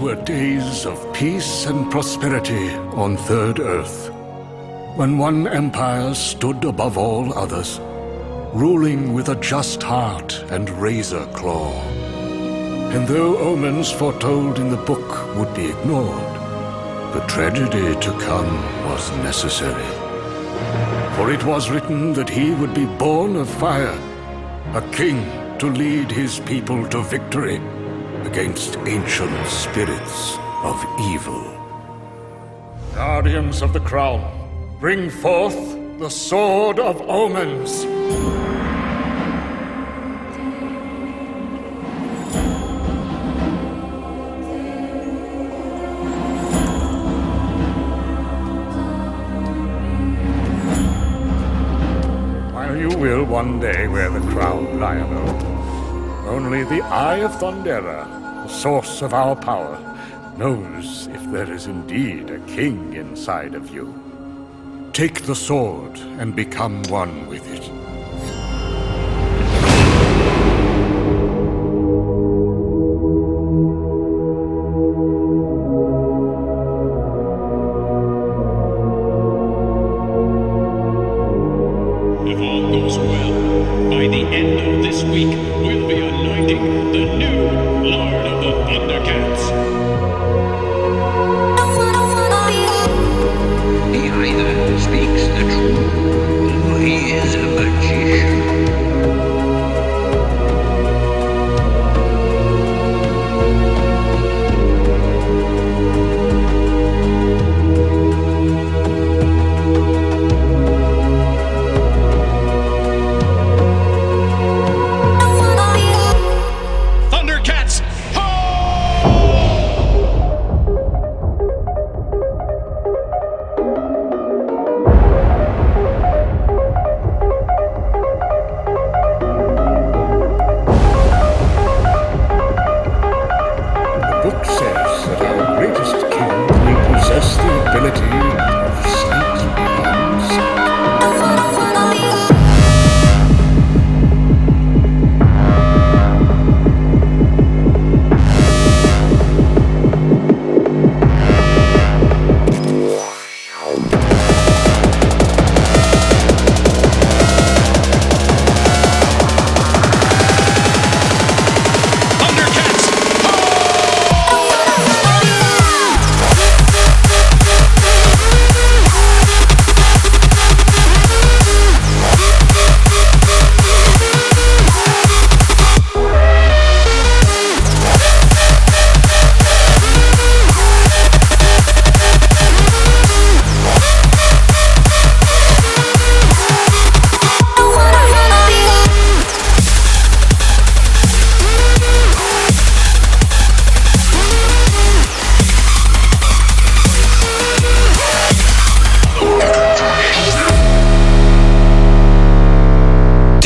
were days of peace and prosperity on Third Earth, when one empire stood above all others, ruling with a just heart and razor claw. And though omens foretold in the book would be ignored, the tragedy to come was necessary. For it was written that he would be born of fire, a king to lead his people to victory against ancient spirits of evil. Guardians of the Crown, bring forth the Sword of Omens. While you will one day wear the crown, Lion-O, only the Eye of Thundera, the source of our power, knows if there is indeed a king inside of you. Take the sword and become one with it.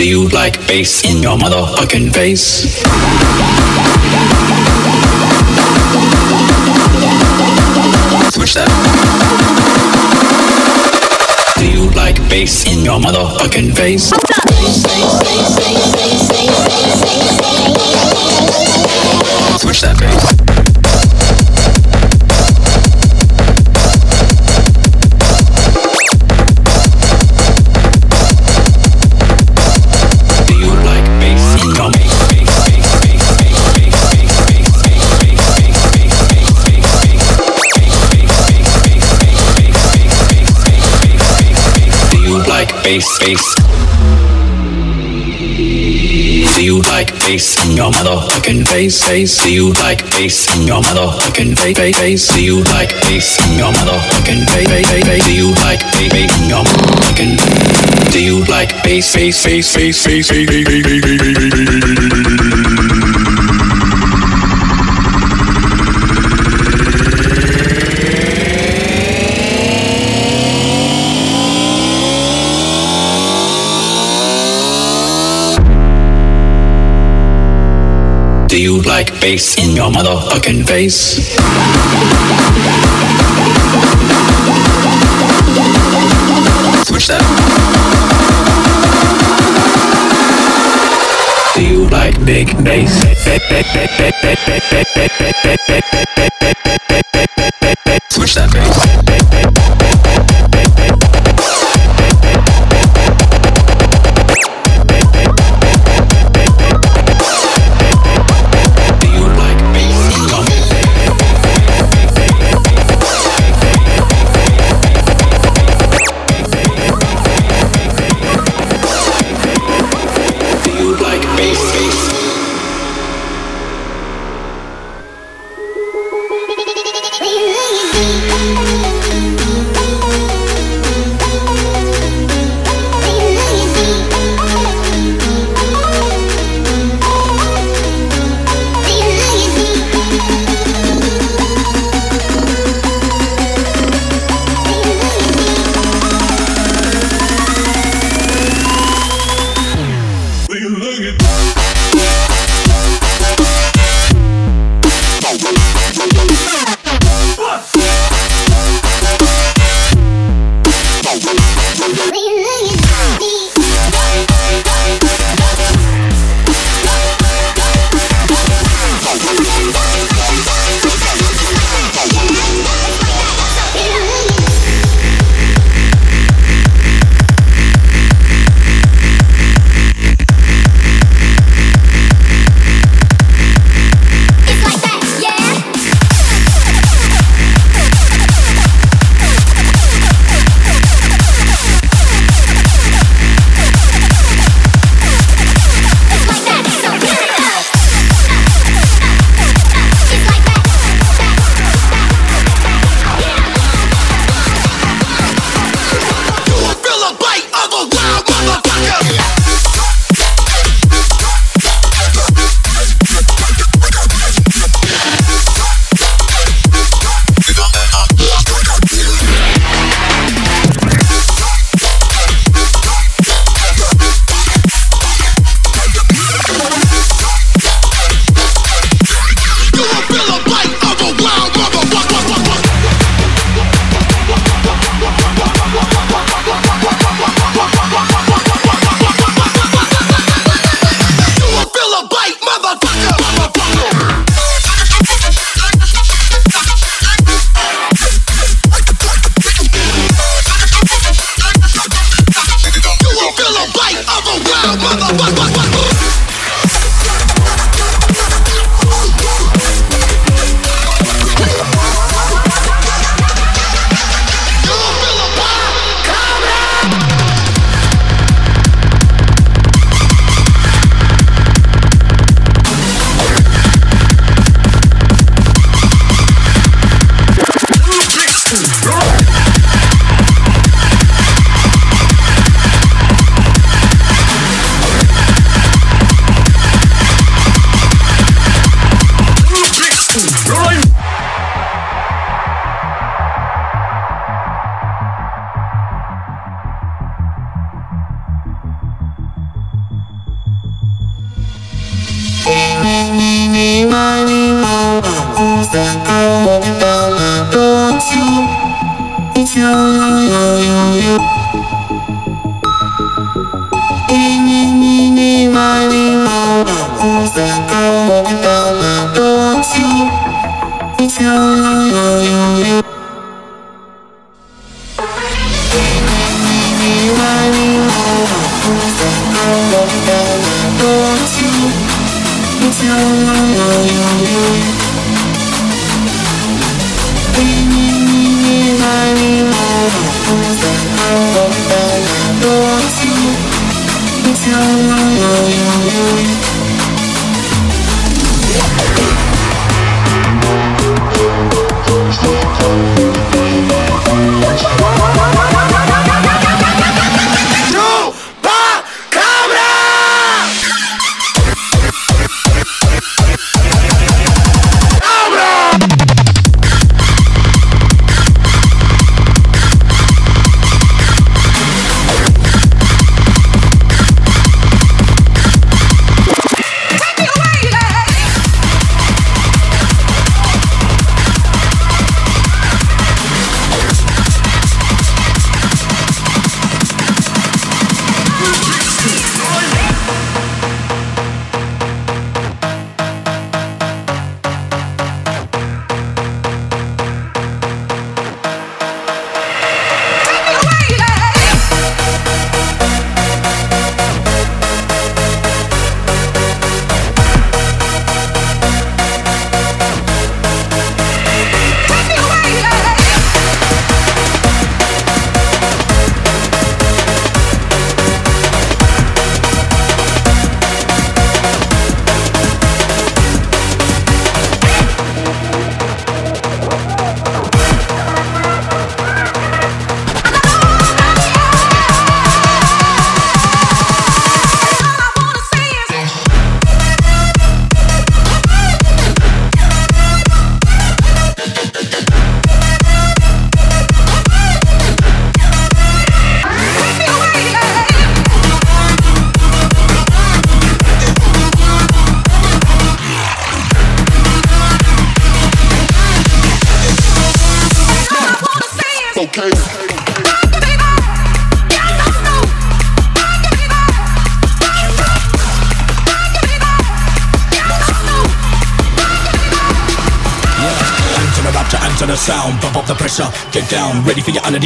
Do you like bass in your motherfucking face? Switch that. Do you like bass in your motherfucking face? Switch that bass. Bass, bass? Do you like bass in your motherfucking face, face? Do you like bass in your motherfucking face, face, face? Do you like bass in your motherfucking face, face, face, face? Do you like bass, bass in your motherfucking? Do you like bass, bass, bass, bass, bass, bass, bass, bass, bass, bass, bass in your motherfucking face? Switch that. Do you like big bass?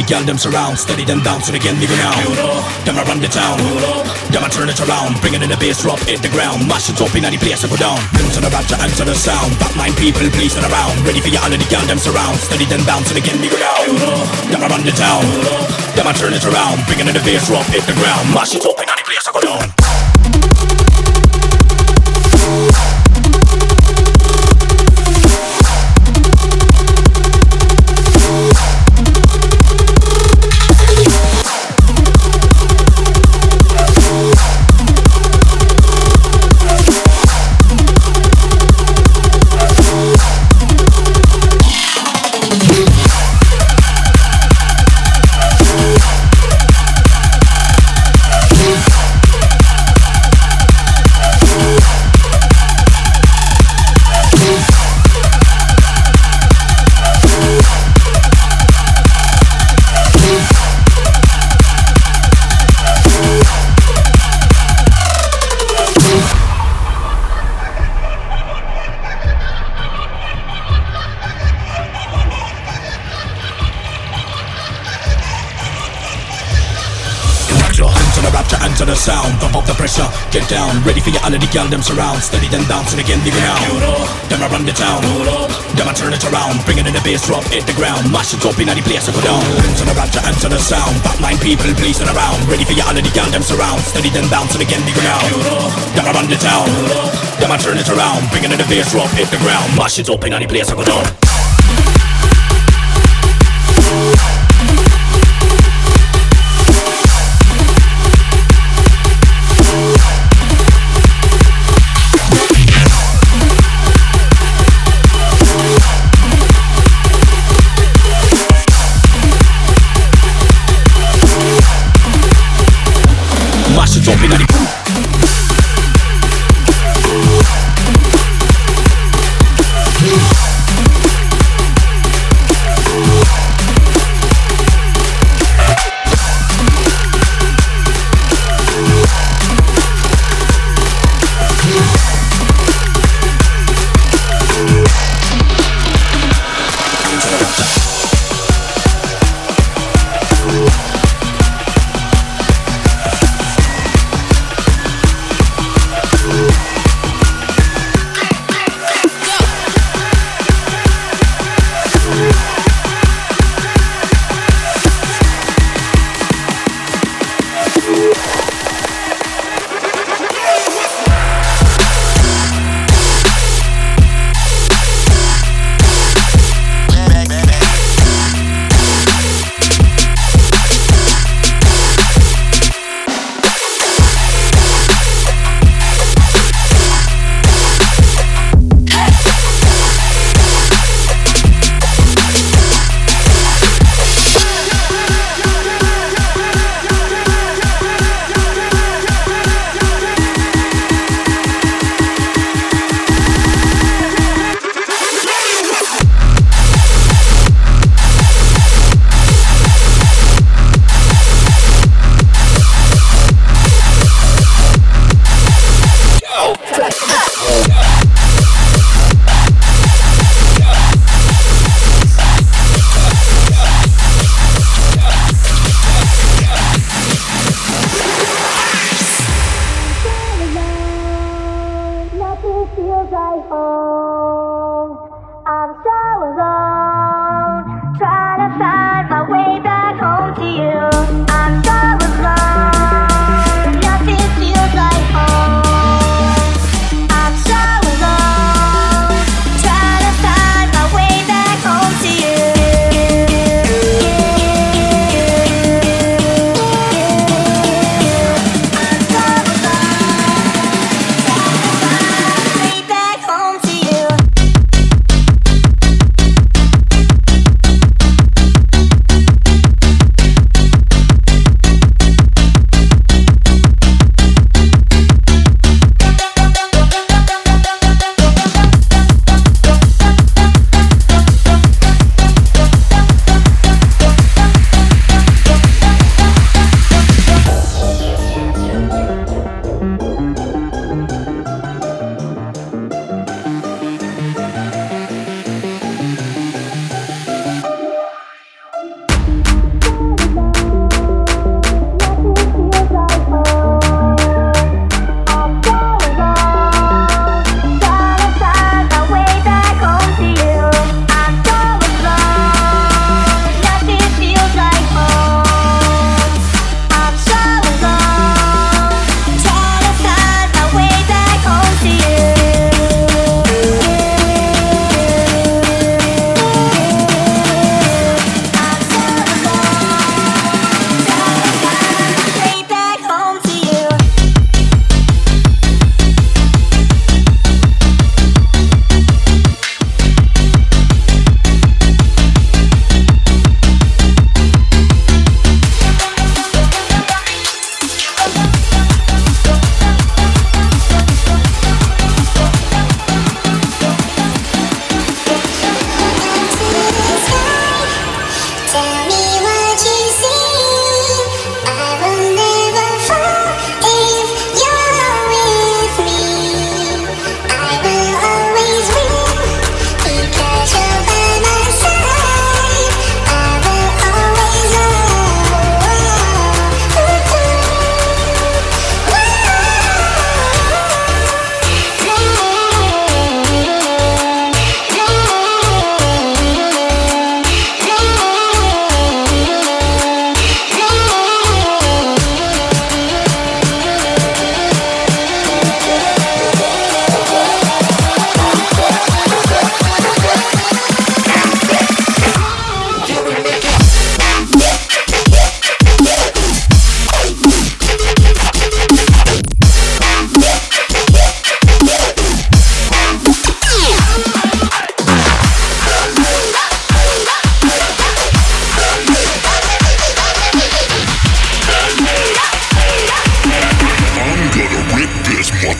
Girl, them surround, steady them down, so they get me go now. Them. I run the town, them. I turn it around, bringing in the bass drop, hit the ground, mash it up in any place I go down. Bring to the rapture and to the sound, back nine people, please turn around, ready for you all of the girl, them surround, steady them down, so they get me go down. Them. I run the town, them. I turn it around, bringing in the bass drop, hit the ground, mash it up in any place I go down. Ready for your all of the girl them surround. Steady them bouncing again, dig it out. Them I run the town. Them I turn it around. Bringing in the bass drop, hit the ground. Mash it up in the place I go down. Answer the rapture, answer the sound. Back nine people blazing around. Ready for your all of the girl them surround. Steady them bouncing again, dig it out. Them I run the town. Them I turn it around. Bringing in the bass drop, hit the ground. Mash it up in the place I go down.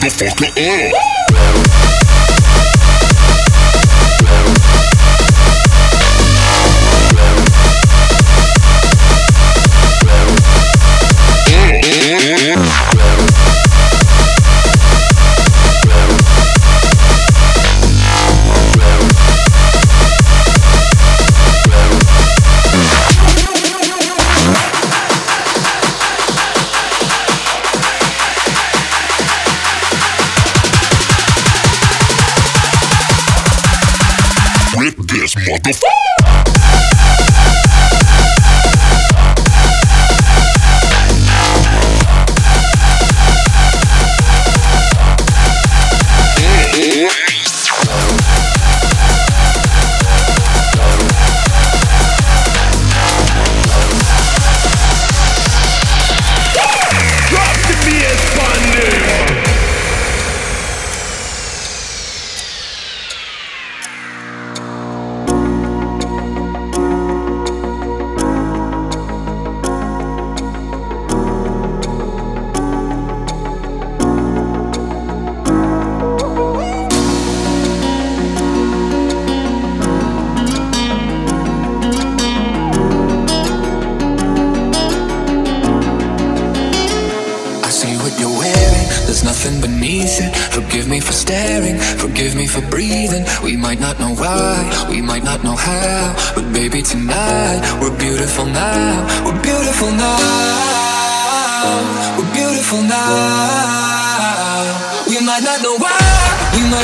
Motherfucker up.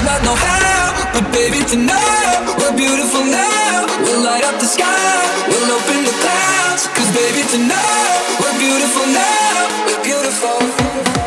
not know how, but baby tonight we're beautiful now. We'll light up the sky, we'll open the clouds. Cause baby tonight we're beautiful now, we're beautiful.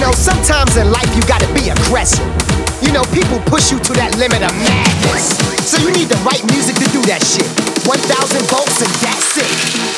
know, sometimes in life you gotta be aggressive. So you need the right music to do that shit. 1000 volts and that's it.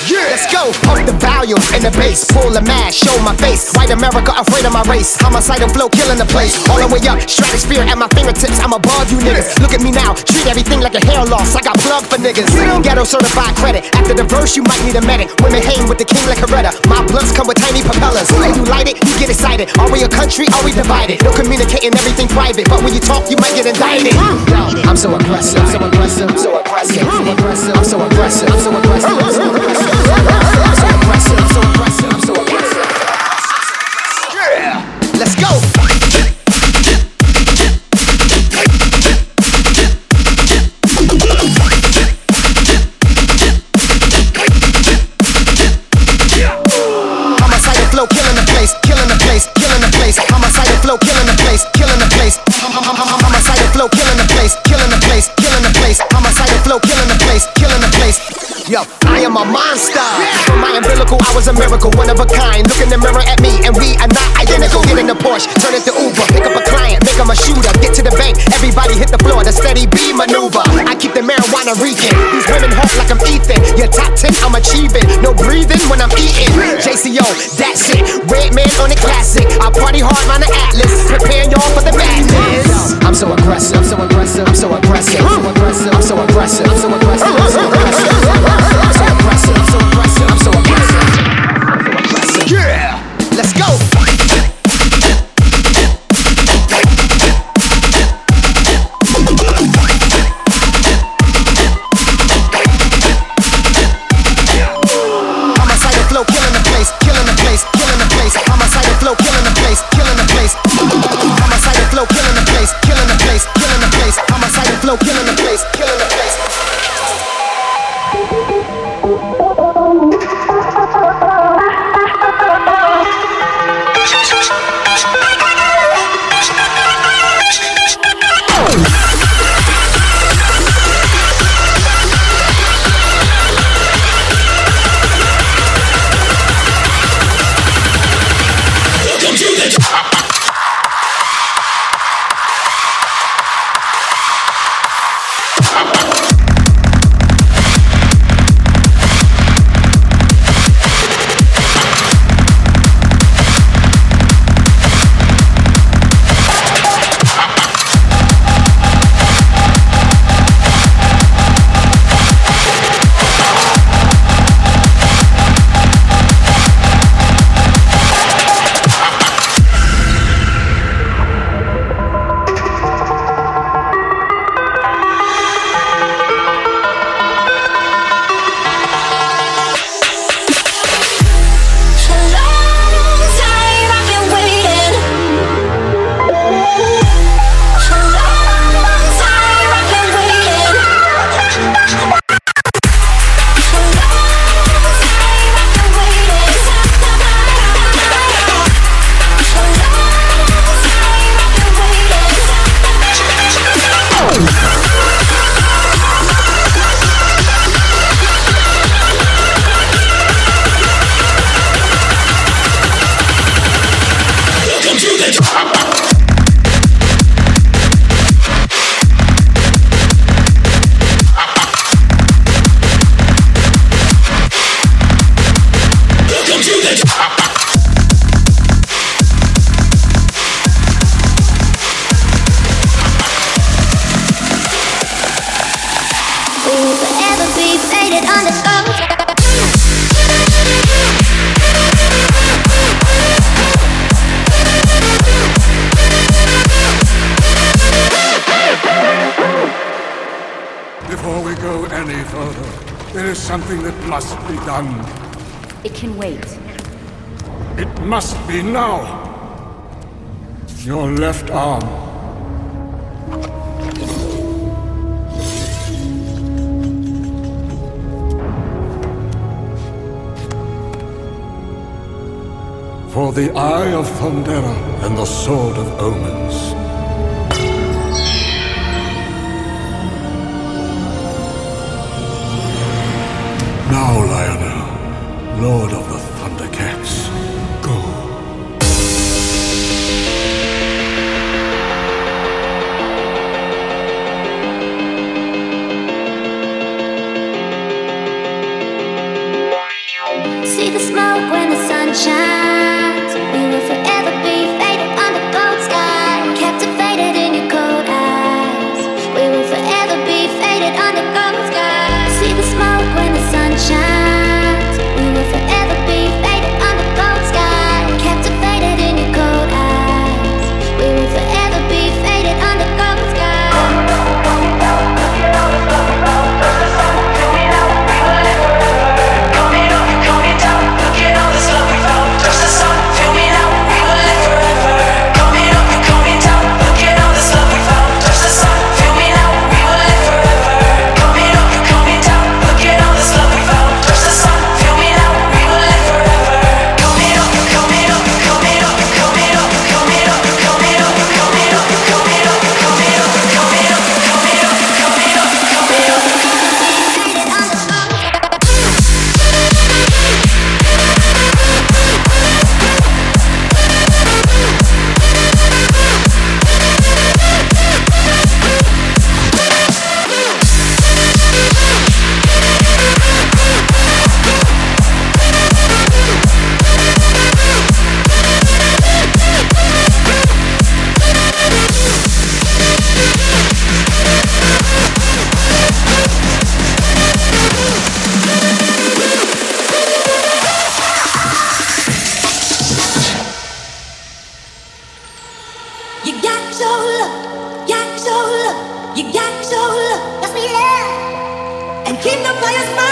Yeah. Let's go. Pump the volume and the bass. Pull the mash, show my face. White America afraid of my race. Homicidal flow killing the place. All the way up, stratosphere at my fingertips. I'm above you niggas. Look at me now, treat everything like a hair loss. I got plug for niggas. Ghetto certified credit. After the verse, you might need a medic. Women hang with the king like a redder. My blunts come with tiny propellers. When you light it, you get excited. Are we a country? Are we divided? No communicating, everything private. But when you talk, you might get indicted. I'm so aggressive, so aggressive, so aggressive, so aggressive. I'm so aggressive, I'm so aggressive, I'm so aggressive. Yo, I am a monster. From my umbilical, I was a miracle, one of a kind. Look in the mirror at me, and we are not identical. Get in the Porsche, turn it to Uber, pick up a client, make him a shooter. Get to the bank, everybody hit the floor. The steady B maneuver. I keep the marijuana reeking. These women hot like I'm Ethan. Your top 10, I'm achieving. No breathing when I'm eating. Jayceeoh, that's it. Redman on the classic. I party hard on the Atlas. Preparing y'all for the madness. I'm so aggressive, I'm so aggressive, I'm so aggressive, I'm so aggressive, I'm so aggressive, I'm so aggressive, I'm so aggressive. Done. It can wait. It must be now. Your left arm. For the Eye of Thundera and the Sword of Omens. Lion-O, Keep the fire. burning.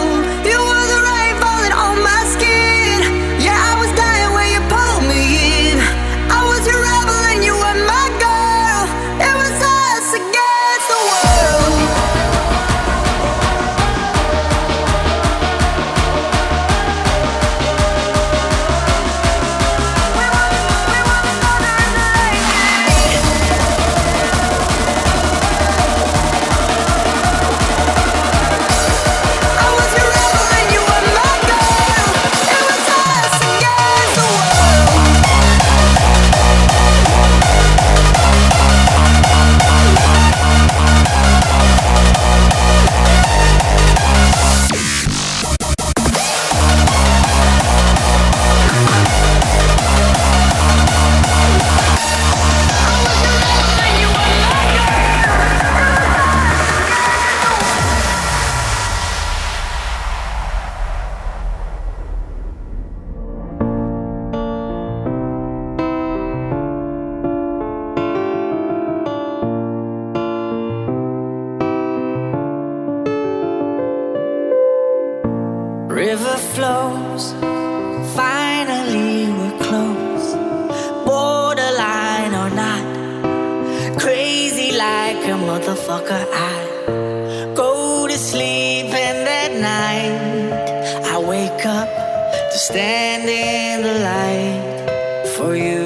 up to stand in the light for you.